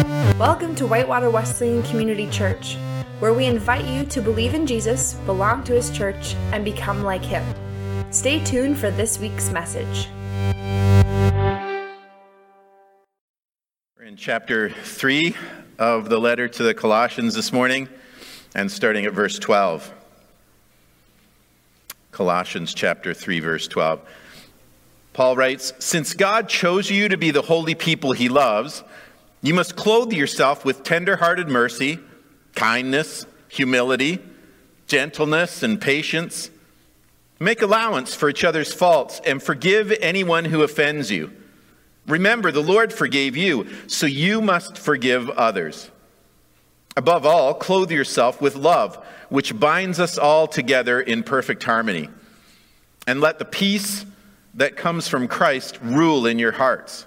Welcome to Whitewater Wesleyan Community Church, where we invite you to believe in Jesus, belong to his church, and become like him. Stay tuned for this week's message. We're in chapter 3 of the letter to the Colossians this morning and starting at verse 12. Colossians chapter 3, verse 12. Paul writes Since God chose you to be the holy people he loves, you must clothe yourself with tender-hearted mercy, kindness, humility, gentleness, and patience. Make allowance for each other's faults and forgive anyone who offends you. Remember, the Lord forgave you, so you must forgive others. Above all, clothe yourself with love, which binds us all together in perfect harmony. And let the peace that comes from Christ rule in your hearts.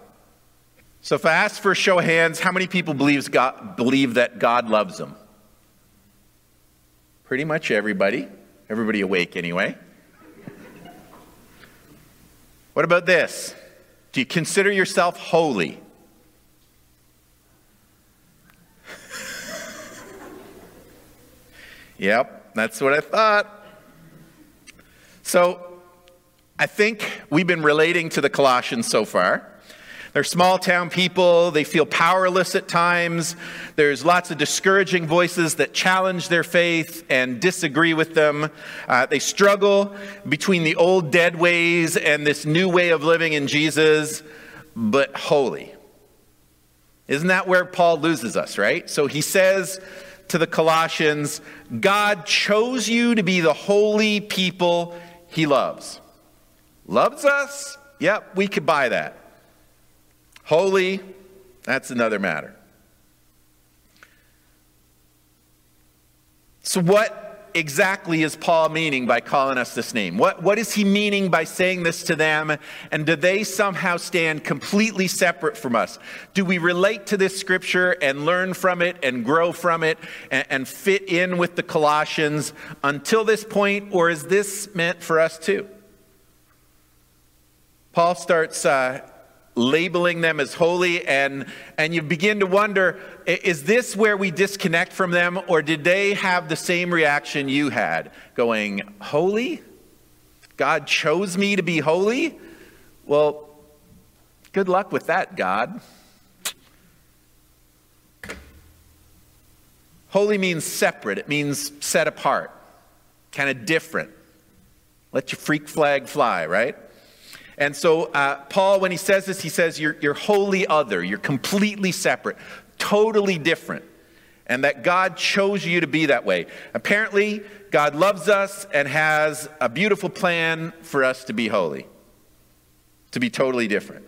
So if I ask for a show of hands, how many people believes God, believe that God loves them? Pretty much everybody. Everybody awake anyway. What about this? Do you consider yourself holy? yep, that's what I thought. So I think we've been relating to the Colossians so far. They're small town people. They feel powerless at times. There's lots of discouraging voices that challenge their faith and disagree with them. Uh, they struggle between the old dead ways and this new way of living in Jesus, but holy. Isn't that where Paul loses us, right? So he says to the Colossians, God chose you to be the holy people he loves. Loves us? Yep, we could buy that. Holy, that's another matter. So, what exactly is Paul meaning by calling us this name? What, what is he meaning by saying this to them? And do they somehow stand completely separate from us? Do we relate to this scripture and learn from it and grow from it and, and fit in with the Colossians until this point, or is this meant for us too? Paul starts uh, labeling them as holy and and you begin to wonder is this where we disconnect from them or did they have the same reaction you had going holy? God chose me to be holy? Well good luck with that god. Holy means separate. It means set apart kind of different. Let your freak flag fly right and so, uh, Paul, when he says this, he says, you're, you're wholly other, you're completely separate, totally different, and that God chose you to be that way. Apparently, God loves us and has a beautiful plan for us to be holy, to be totally different.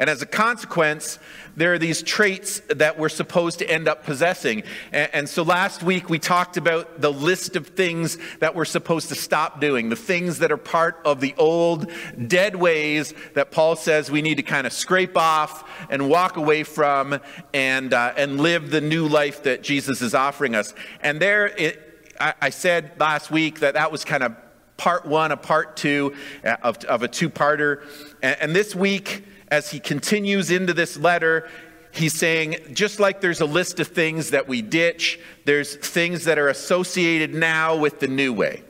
And as a consequence, there are these traits that we're supposed to end up possessing. And, and, so last week we talked about the list of things that we're supposed to stop doing, the things that are part of the old dead ways that Paul says we need to kind of scrape off and walk away from and, uh, and live the new life that Jesus is offering us. And there, it, I, I said last week that that was kind of part one, a part two uh, of, of a two parter. And, and this week, as he continues into this letter, he's saying just like there's a list of things that we ditch, there's things that are associated now with the new way.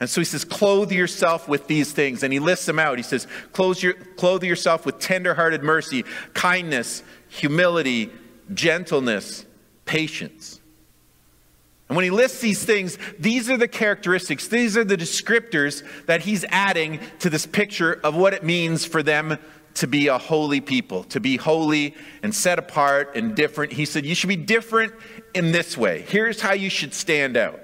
And so he says, clothe yourself with these things. And he lists them out. He says, clothe, your, clothe yourself with tenderhearted mercy, kindness, humility, gentleness, patience. And when he lists these things, these are the characteristics, these are the descriptors that he's adding to this picture of what it means for them to be a holy people, to be holy and set apart and different. He said, You should be different in this way. Here's how you should stand out.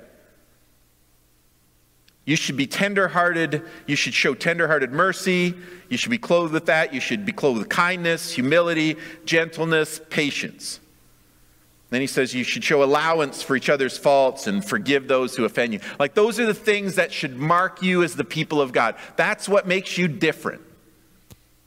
You should be tenderhearted. You should show tenderhearted mercy. You should be clothed with that. You should be clothed with kindness, humility, gentleness, patience. Then he says you should show allowance for each other's faults and forgive those who offend you. Like those are the things that should mark you as the people of God. That's what makes you different.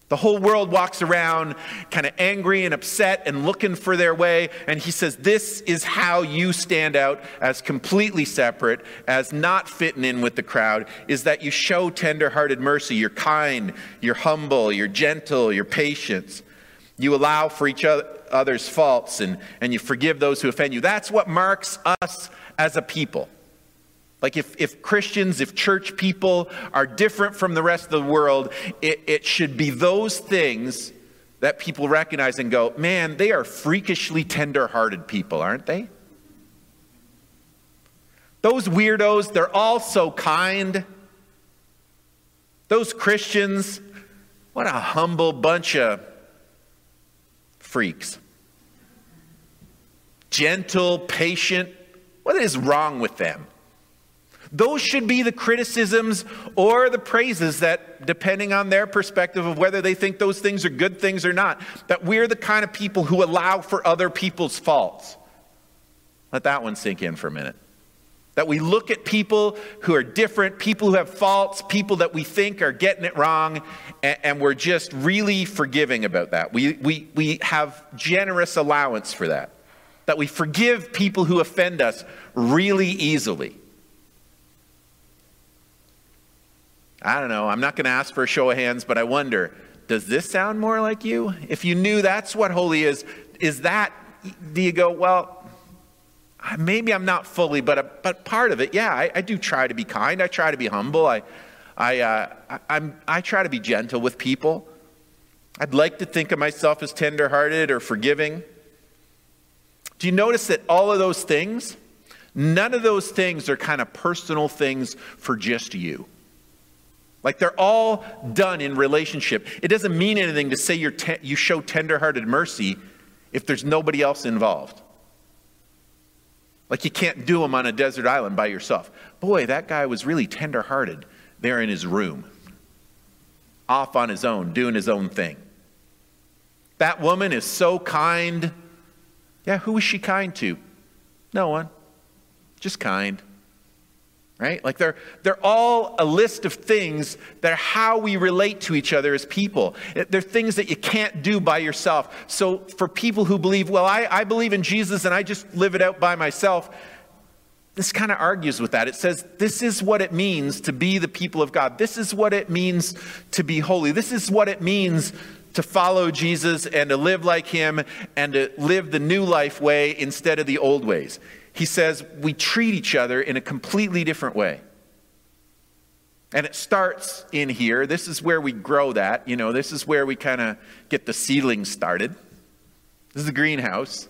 The whole world walks around kind of angry and upset and looking for their way. And he says, This is how you stand out as completely separate, as not fitting in with the crowd, is that you show tender-hearted mercy. You're kind, you're humble, you're gentle, you're patient. You allow for each other's faults and, and you forgive those who offend you. That's what marks us as a people. Like, if, if Christians, if church people are different from the rest of the world, it, it should be those things that people recognize and go, man, they are freakishly tender hearted people, aren't they? Those weirdos, they're all so kind. Those Christians, what a humble bunch of freaks. Gentle, patient. What is wrong with them? Those should be the criticisms or the praises that, depending on their perspective of whether they think those things are good things or not, that we're the kind of people who allow for other people's faults. Let that one sink in for a minute. That we look at people who are different, people who have faults, people that we think are getting it wrong, and, and we're just really forgiving about that. We, we, we have generous allowance for that. That we forgive people who offend us really easily. I don't know. I'm not going to ask for a show of hands, but I wonder does this sound more like you? If you knew that's what holy is, is that, do you go, well, maybe I'm not fully, but, but part of it, yeah, I, I do try to be kind. I try to be humble. I, I, uh, I, I'm, I try to be gentle with people. I'd like to think of myself as tenderhearted or forgiving. Do you notice that all of those things, none of those things are kind of personal things for just you? Like they're all done in relationship. It doesn't mean anything to say you're te- you show tenderhearted mercy if there's nobody else involved. Like you can't do them on a desert island by yourself. Boy, that guy was really tenderhearted there in his room, off on his own, doing his own thing. That woman is so kind. Yeah, who was she kind to? No one. Just kind right? Like they're, they're all a list of things that are how we relate to each other as people. They're things that you can't do by yourself. So for people who believe, well, I, I believe in Jesus and I just live it out by myself, this kind of argues with that. It says, this is what it means to be the people of God. This is what it means to be holy. This is what it means to follow Jesus and to live like him and to live the new life way instead of the old ways he says we treat each other in a completely different way. And it starts in here. This is where we grow that. You know, this is where we kind of get the seedlings started. This is the greenhouse.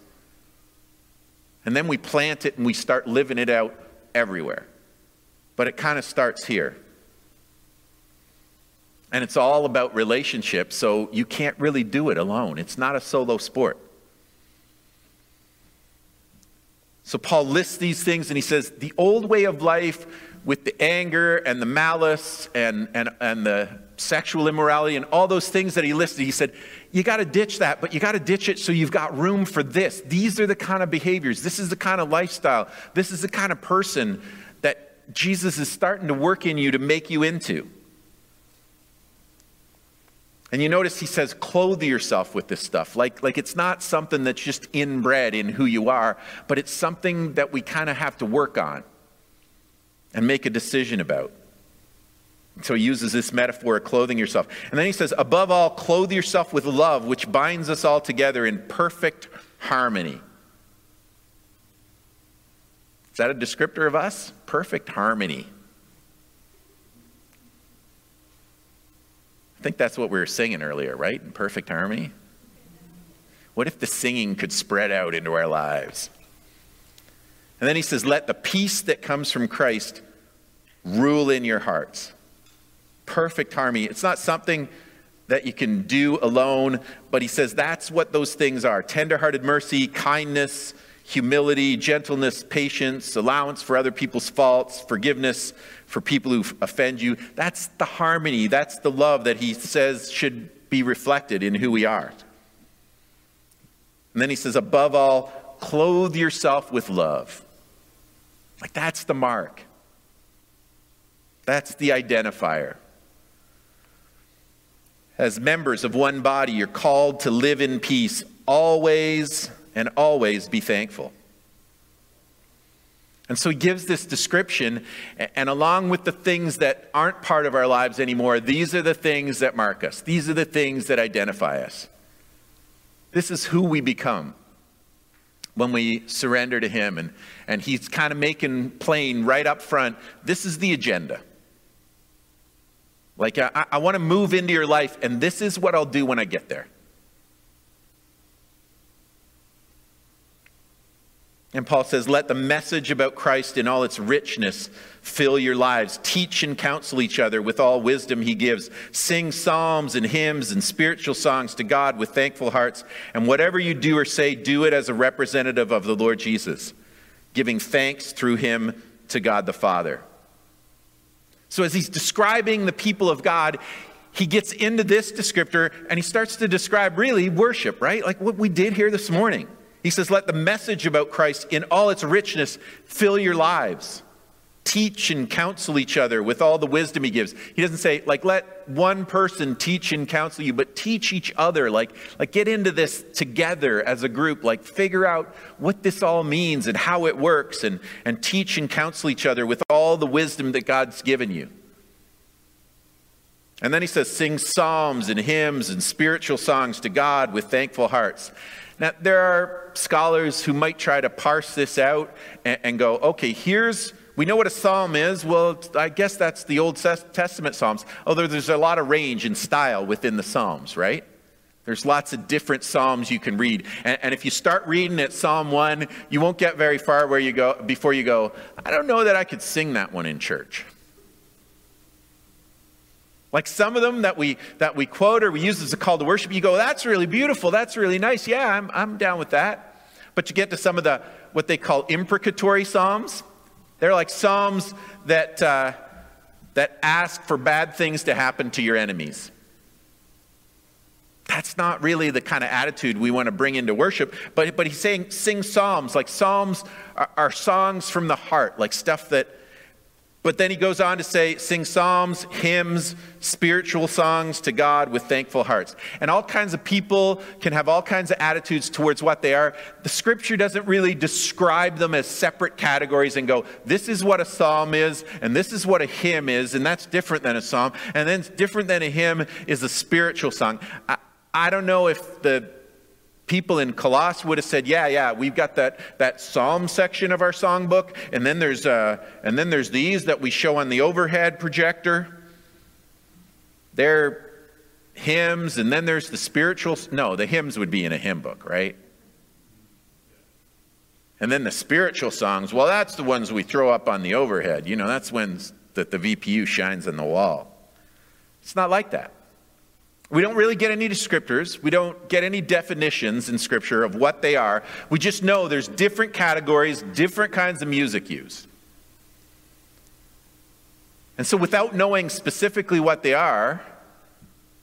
And then we plant it and we start living it out everywhere. But it kind of starts here. And it's all about relationships, so you can't really do it alone. It's not a solo sport. So Paul lists these things and he says the old way of life with the anger and the malice and, and, and the sexual immorality and all those things that he listed, he said, you got to ditch that, but you got to ditch it so you've got room for this. These are the kind of behaviors. This is the kind of lifestyle. This is the kind of person that Jesus is starting to work in you to make you into. And you notice he says, clothe yourself with this stuff. Like, like it's not something that's just inbred in who you are, but it's something that we kind of have to work on and make a decision about. So he uses this metaphor of clothing yourself. And then he says, above all, clothe yourself with love, which binds us all together in perfect harmony. Is that a descriptor of us? Perfect harmony. I think that's what we were singing earlier, right? In perfect harmony. What if the singing could spread out into our lives? And then he says, Let the peace that comes from Christ rule in your hearts. Perfect harmony. It's not something that you can do alone, but he says that's what those things are tenderhearted mercy, kindness, humility, gentleness, patience, allowance for other people's faults, forgiveness for people who offend you. That's the harmony, that's the love that he says should be reflected in who we are. And then he says, above all, clothe yourself with love. Like that's the mark. That's the identifier. As members of one body, you're called to live in peace, always and always be thankful. And so he gives this description, and along with the things that aren't part of our lives anymore, these are the things that mark us. These are the things that identify us. This is who we become when we surrender to him. And, and he's kind of making plain right up front this is the agenda. Like, I, I want to move into your life, and this is what I'll do when I get there. And Paul says, Let the message about Christ in all its richness fill your lives. Teach and counsel each other with all wisdom he gives. Sing psalms and hymns and spiritual songs to God with thankful hearts. And whatever you do or say, do it as a representative of the Lord Jesus, giving thanks through him to God the Father. So, as he's describing the people of God, he gets into this descriptor and he starts to describe really worship, right? Like what we did here this morning. He says, Let the message about Christ in all its richness fill your lives. Teach and counsel each other with all the wisdom he gives. He doesn't say, like, let one person teach and counsel you, but teach each other. Like, like get into this together as a group. Like, figure out what this all means and how it works, and, and teach and counsel each other with all the wisdom that God's given you. And then he says, sing psalms and hymns and spiritual songs to God with thankful hearts. Now, there are scholars who might try to parse this out and, and, go, okay, here's, we know what a psalm is. Well, I guess that's the Old Testament Psalms, although there's a lot of range and style within the Psalms, right? There's lots of different Psalms you can read. And, and if you start reading at Psalm 1, you won't get very far where you go, before you go, I don't know that I could sing that one in church. Like some of them that we that we quote or we use as a call to worship, you go, that's really beautiful, that's really nice. Yeah, I'm I'm down with that. But you get to some of the what they call imprecatory psalms. They're like psalms that uh, that ask for bad things to happen to your enemies. That's not really the kind of attitude we want to bring into worship. But, but he's saying sing psalms. Like psalms are, are songs from the heart, like stuff that but then he goes on to say, sing psalms, hymns, spiritual songs to God with thankful hearts. And all kinds of people can have all kinds of attitudes towards what they are. The scripture doesn't really describe them as separate categories and go, this is what a psalm is, and this is what a hymn is, and that's different than a psalm. And then different than a hymn is a spiritual song. I, I don't know if the people in Colossus would have said, "Yeah, yeah, we've got that that psalm section of our songbook, and then there's uh, and then there's these that we show on the overhead projector. They're hymns, and then there's the spiritual. No, the hymns would be in a hymn book, right? And then the spiritual songs. Well, that's the ones we throw up on the overhead. You know, that's when that the VPU shines on the wall. It's not like that. We don't really get any descriptors. We don't get any definitions in Scripture of what they are. We just know there's different categories, different kinds of music used. And so, without knowing specifically what they are,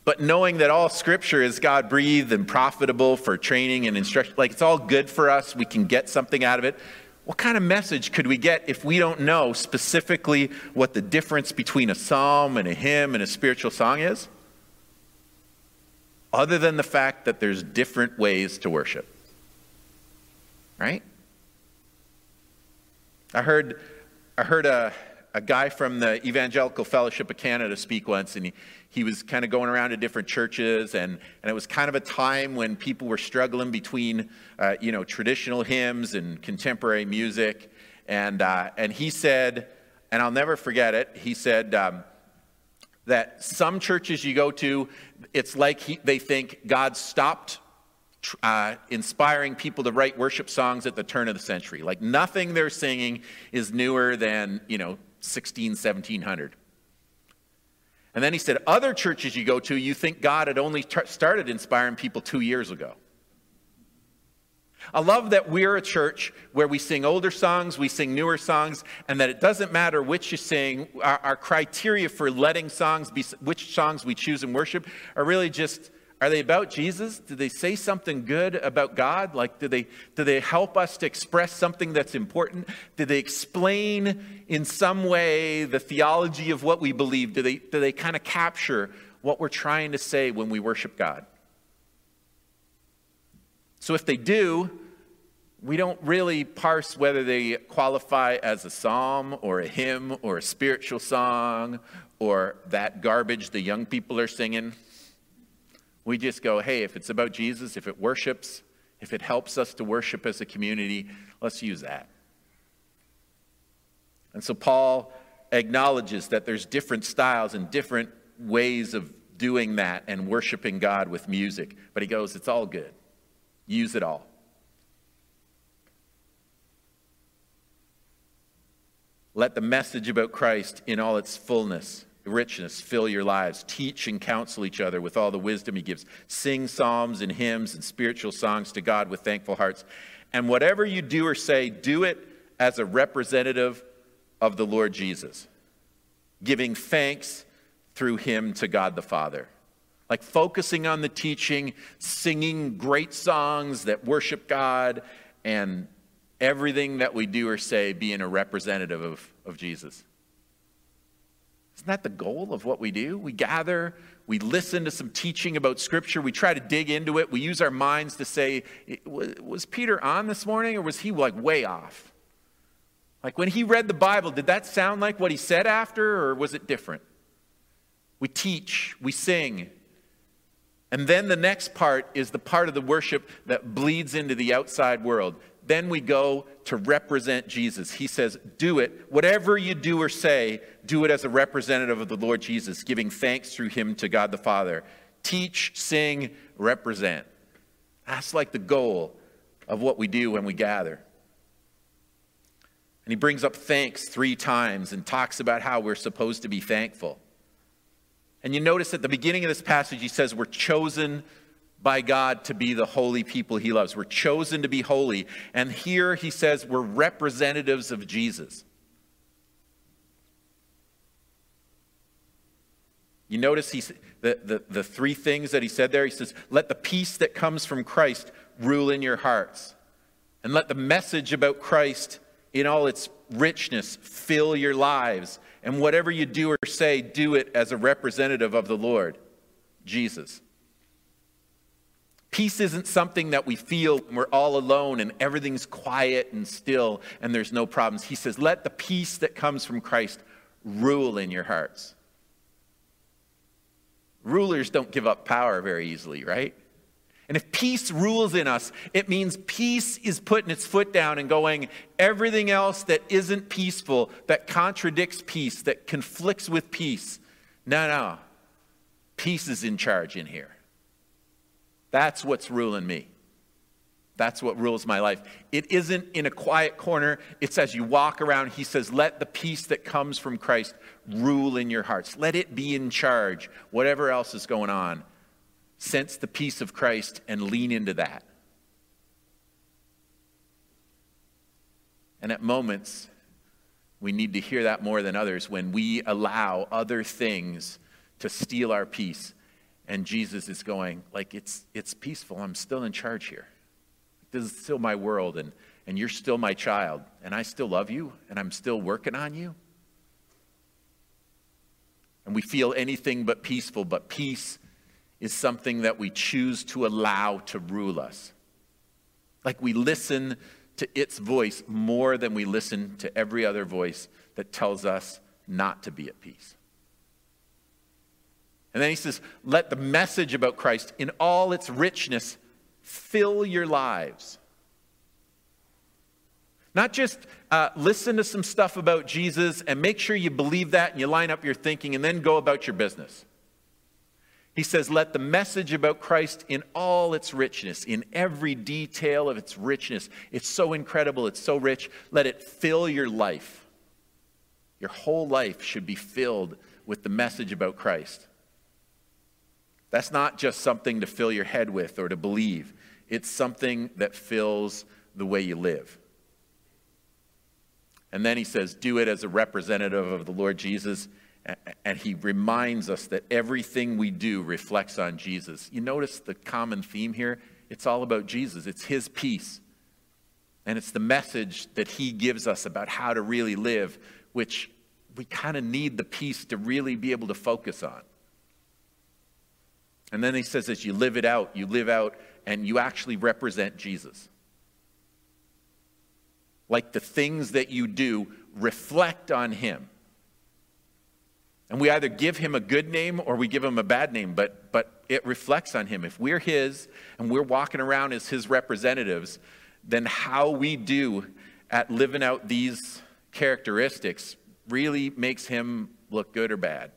but knowing that all Scripture is God breathed and profitable for training and instruction, like it's all good for us, we can get something out of it. What kind of message could we get if we don't know specifically what the difference between a psalm and a hymn and a spiritual song is? Other than the fact that there's different ways to worship. Right? I heard, I heard a, a guy from the Evangelical Fellowship of Canada speak once, and he, he was kind of going around to different churches, and, and it was kind of a time when people were struggling between, uh, you know, traditional hymns and contemporary music. And, uh, and he said, and I'll never forget it, he said, um, that some churches you go to, it's like he, they think God stopped uh, inspiring people to write worship songs at the turn of the century. Like nothing they're singing is newer than, you know, 16, 1700. And then he said, other churches you go to, you think God had only t- started inspiring people two years ago. I love that we're a church where we sing older songs, we sing newer songs, and that it doesn't matter which you sing. Our, our criteria for letting songs be, which songs we choose in worship, are really just are they about Jesus? Do they say something good about God? Like, do they, do they help us to express something that's important? Do they explain in some way the theology of what we believe? Do they, do they kind of capture what we're trying to say when we worship God? So if they do, we don't really parse whether they qualify as a psalm or a hymn or a spiritual song or that garbage the young people are singing. We just go, hey, if it's about Jesus, if it worships, if it helps us to worship as a community, let's use that. And so Paul acknowledges that there's different styles and different ways of doing that and worshiping God with music. But he goes, it's all good. Use it all. Let the message about Christ in all its fullness richness fill your lives. Teach and counsel each other with all the wisdom he gives. Sing psalms and hymns and spiritual songs to God with thankful hearts. And whatever you do or say, do it as a representative of the Lord Jesus, giving thanks through him to God the Father. Like focusing on the teaching, singing great songs that worship God, and everything that we do or say being a representative of, of Jesus. Isn't that the goal of what we do? We gather, we listen to some teaching about Scripture, we try to dig into it, we use our minds to say, was Peter on this morning or was he like way off? Like when he read the Bible, did that sound like what he said after or was it different? We teach, we sing. And then the next part is the part of the worship that bleeds into the outside world then we go to represent Jesus. He says, Do it. Whatever you do or say, do it as a representative of the Lord Jesus, giving thanks through him to God the Father. Teach, sing, represent. That's like the goal of what we do when we gather. And he brings up thanks three times and talks about how we're supposed to be thankful. And you notice at the beginning of this passage, he says, We're chosen by God to be the holy people he loves. We're chosen to be holy. And here he says we're representatives of Jesus. You notice he's, the, the, the three things that he said there. He says, Let the peace that comes from Christ rule in your hearts. And let the message about Christ in all its richness fill your lives. And whatever you do or say, do it as a representative of the Lord, Jesus. Peace isn't something that we feel when we're all alone and everything's quiet and still and there's no problems. He says, let the peace that comes from Christ rule in your hearts. Rulers don't give up power very easily, right? And if peace rules in us, it means peace is putting its foot down and going, everything else that isn't peaceful, that contradicts peace, that conflicts with peace. No, no. Peace is in charge in here. That's what's ruling me. That's what rules my life. It isn't in a quiet corner. It's as you walk around. He says, Let the peace that comes from Christ rule in your hearts. Let it be in charge, whatever else is going on. Sense the peace of Christ and lean into that. And at moments, we need to hear that more than others when we allow other things to steal our peace and Jesus is going, like, it's, it's peaceful. I'm still in charge here. This is still my world, and, and you're still my child, and I still love you, and I'm still working on you. And we feel anything but peaceful, but peace is something that we choose to allow to rule us. Like we listen to its voice more than we listen to every other voice that tells us not to be at peace. And then he says, let the message about Christ in all its richness fill your lives. Not just uh, listen to some stuff about Jesus and make sure you believe that and you line up your thinking and then go about your business. He says, let the message about Christ in all its richness, in every detail of its richness, it's so incredible, it's so rich, let it fill your life. Your whole life should be filled with the message about Christ. That's not just something to fill your head with or to believe, it's something that fills the way you live. And then he says, Do it as a representative of the Lord Jesus. And he reminds us that everything we do reflects on Jesus. You notice the common theme here? It's all about Jesus, it's his peace. And it's the message that he gives us about how to really live, which we kind of need the peace to really be able to focus on. And then he says, as you live it out, you live out and you actually represent Jesus. Like the things that you do reflect on him. And we either give him a good name or we give him a bad name, but, but it reflects on him. If we're his and we're walking around as his representatives, then how we do at living out these characteristics really makes him look good or bad.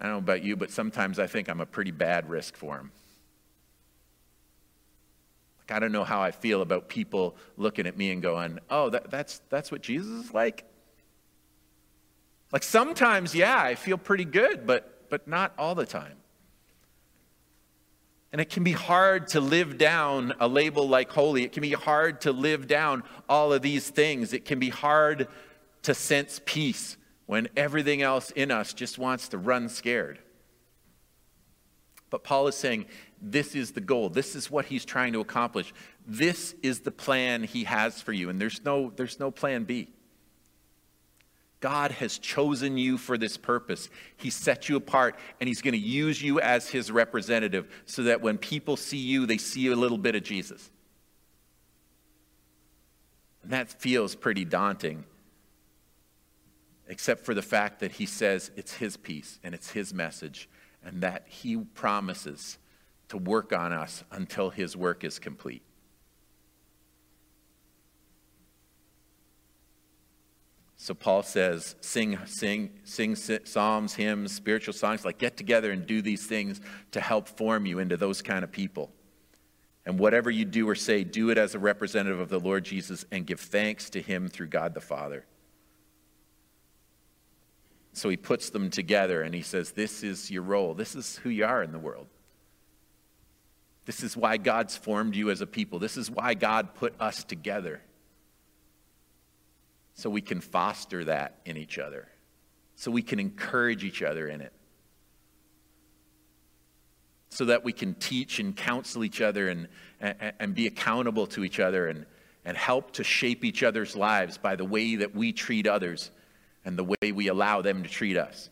I don't know about you, but sometimes I think I'm a pretty bad risk for him. Like, I don't know how I feel about people looking at me and going, oh, that, that's, that's what Jesus is like? Like sometimes, yeah, I feel pretty good, but, but not all the time. And it can be hard to live down a label like holy. It can be hard to live down all of these things. It can be hard to sense peace when everything else in us just wants to run scared. But Paul is saying this is the goal. This is what he's trying to accomplish. This is the plan he has for you, and there's no, there's no plan B. God has chosen you for this purpose. He set you apart, and He's going to use you as His representative so that when people see you, they see a little bit of Jesus. And that feels pretty daunting, except for the fact that He says it's His peace and it's His message, and that He promises to work on us until His work is complete. So Paul says, sing, sing, sing psalms, hymns, spiritual songs, like get together and do these things to help form you into those kind of people. And whatever you do or say, do it as a representative of the Lord Jesus and give thanks to him through God the Father. So he puts them together and he says, This is your role. This is who you are in the world. This is why God's formed you as a people. This is why God put us together so we can foster that in each other, so we can encourage each other in it, so that we can teach and counsel each other and, and, and be accountable to each other and, and help to shape each other's lives by the way that we treat others and the way we allow them to treat us.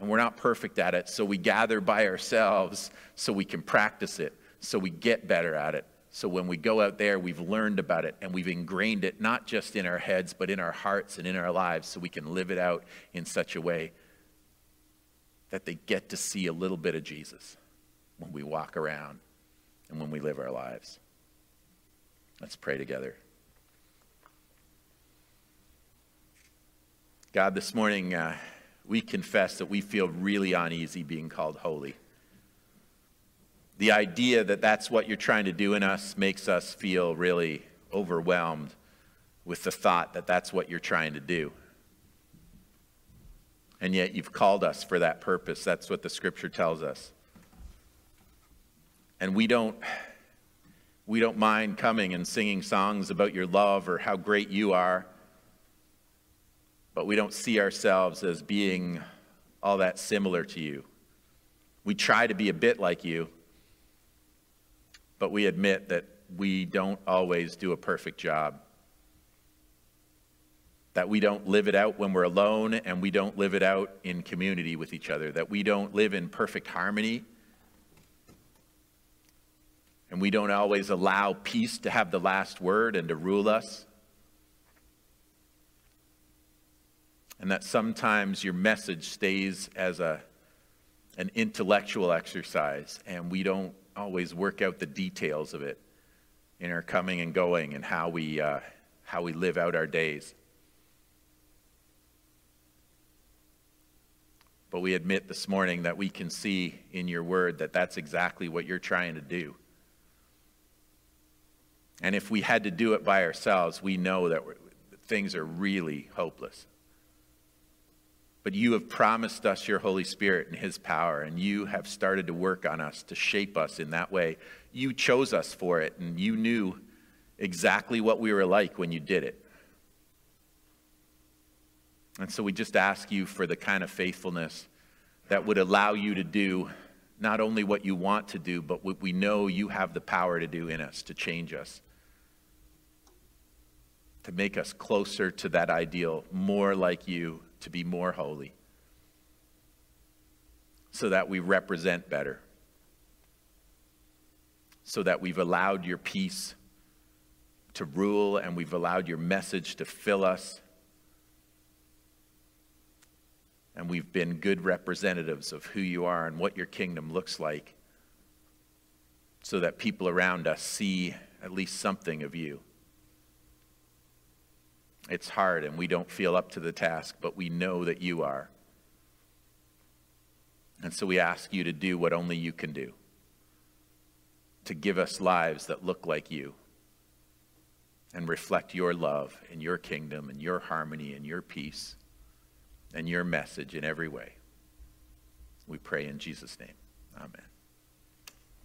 And we're not perfect at it, so we gather by ourselves so we can practice it, so we get better at it, so when we go out there, we've learned about it and we've ingrained it not just in our heads, but in our hearts and in our lives so we can live it out in such a way that they get to see a little bit of Jesus when we walk around and when we live our lives. Let's pray together. God, this morning uh, we confess that we feel really uneasy being called holy. The idea that that's what you're trying to do in us makes us feel really overwhelmed with the thought that that's what you're trying to do. And yet you've called us for that purpose. That's what the scripture tells us. And we don't we don't mind coming and singing songs about your love or how great you are. But we don't see ourselves as being all that similar to you. We try to be a bit like you, but we admit that we don't always do a perfect job. That we don't live it out when we're alone and we don't live it out in community with each other. That we don't live in perfect harmony. And we don't always allow peace to have the last word and to rule us. And that sometimes your message stays as a, an intellectual exercise and we don't always work out the details of it in our coming and going and how we, uh, how we live out our days. But we admit this morning that we can see in your word that that's exactly what you're trying to do. And if we had to do it by ourselves, we know that things are really hopeless. But you have promised us your Holy Spirit and His power, and you have started to work on us to shape us in that way. You chose us for it, and you knew exactly what we were like when you did it. And so we just ask you for the kind of faithfulness that would allow you to do not only what you want to do, but what we know you have the power to do in us to change us, to make us closer to that ideal, more like you, to be more holy, so that we represent better, so that we've allowed your peace to rule and we've allowed your message to fill us. And we've been good representatives of who you are and what your kingdom looks like so that people around us see at least something of you. It's hard and we don't feel up to the task, but we know that you are. And so we ask you to do what only you can do to give us lives that look like you and reflect your love and your kingdom and your harmony and your peace and your message in every way. We pray in Jesus' name. Amen.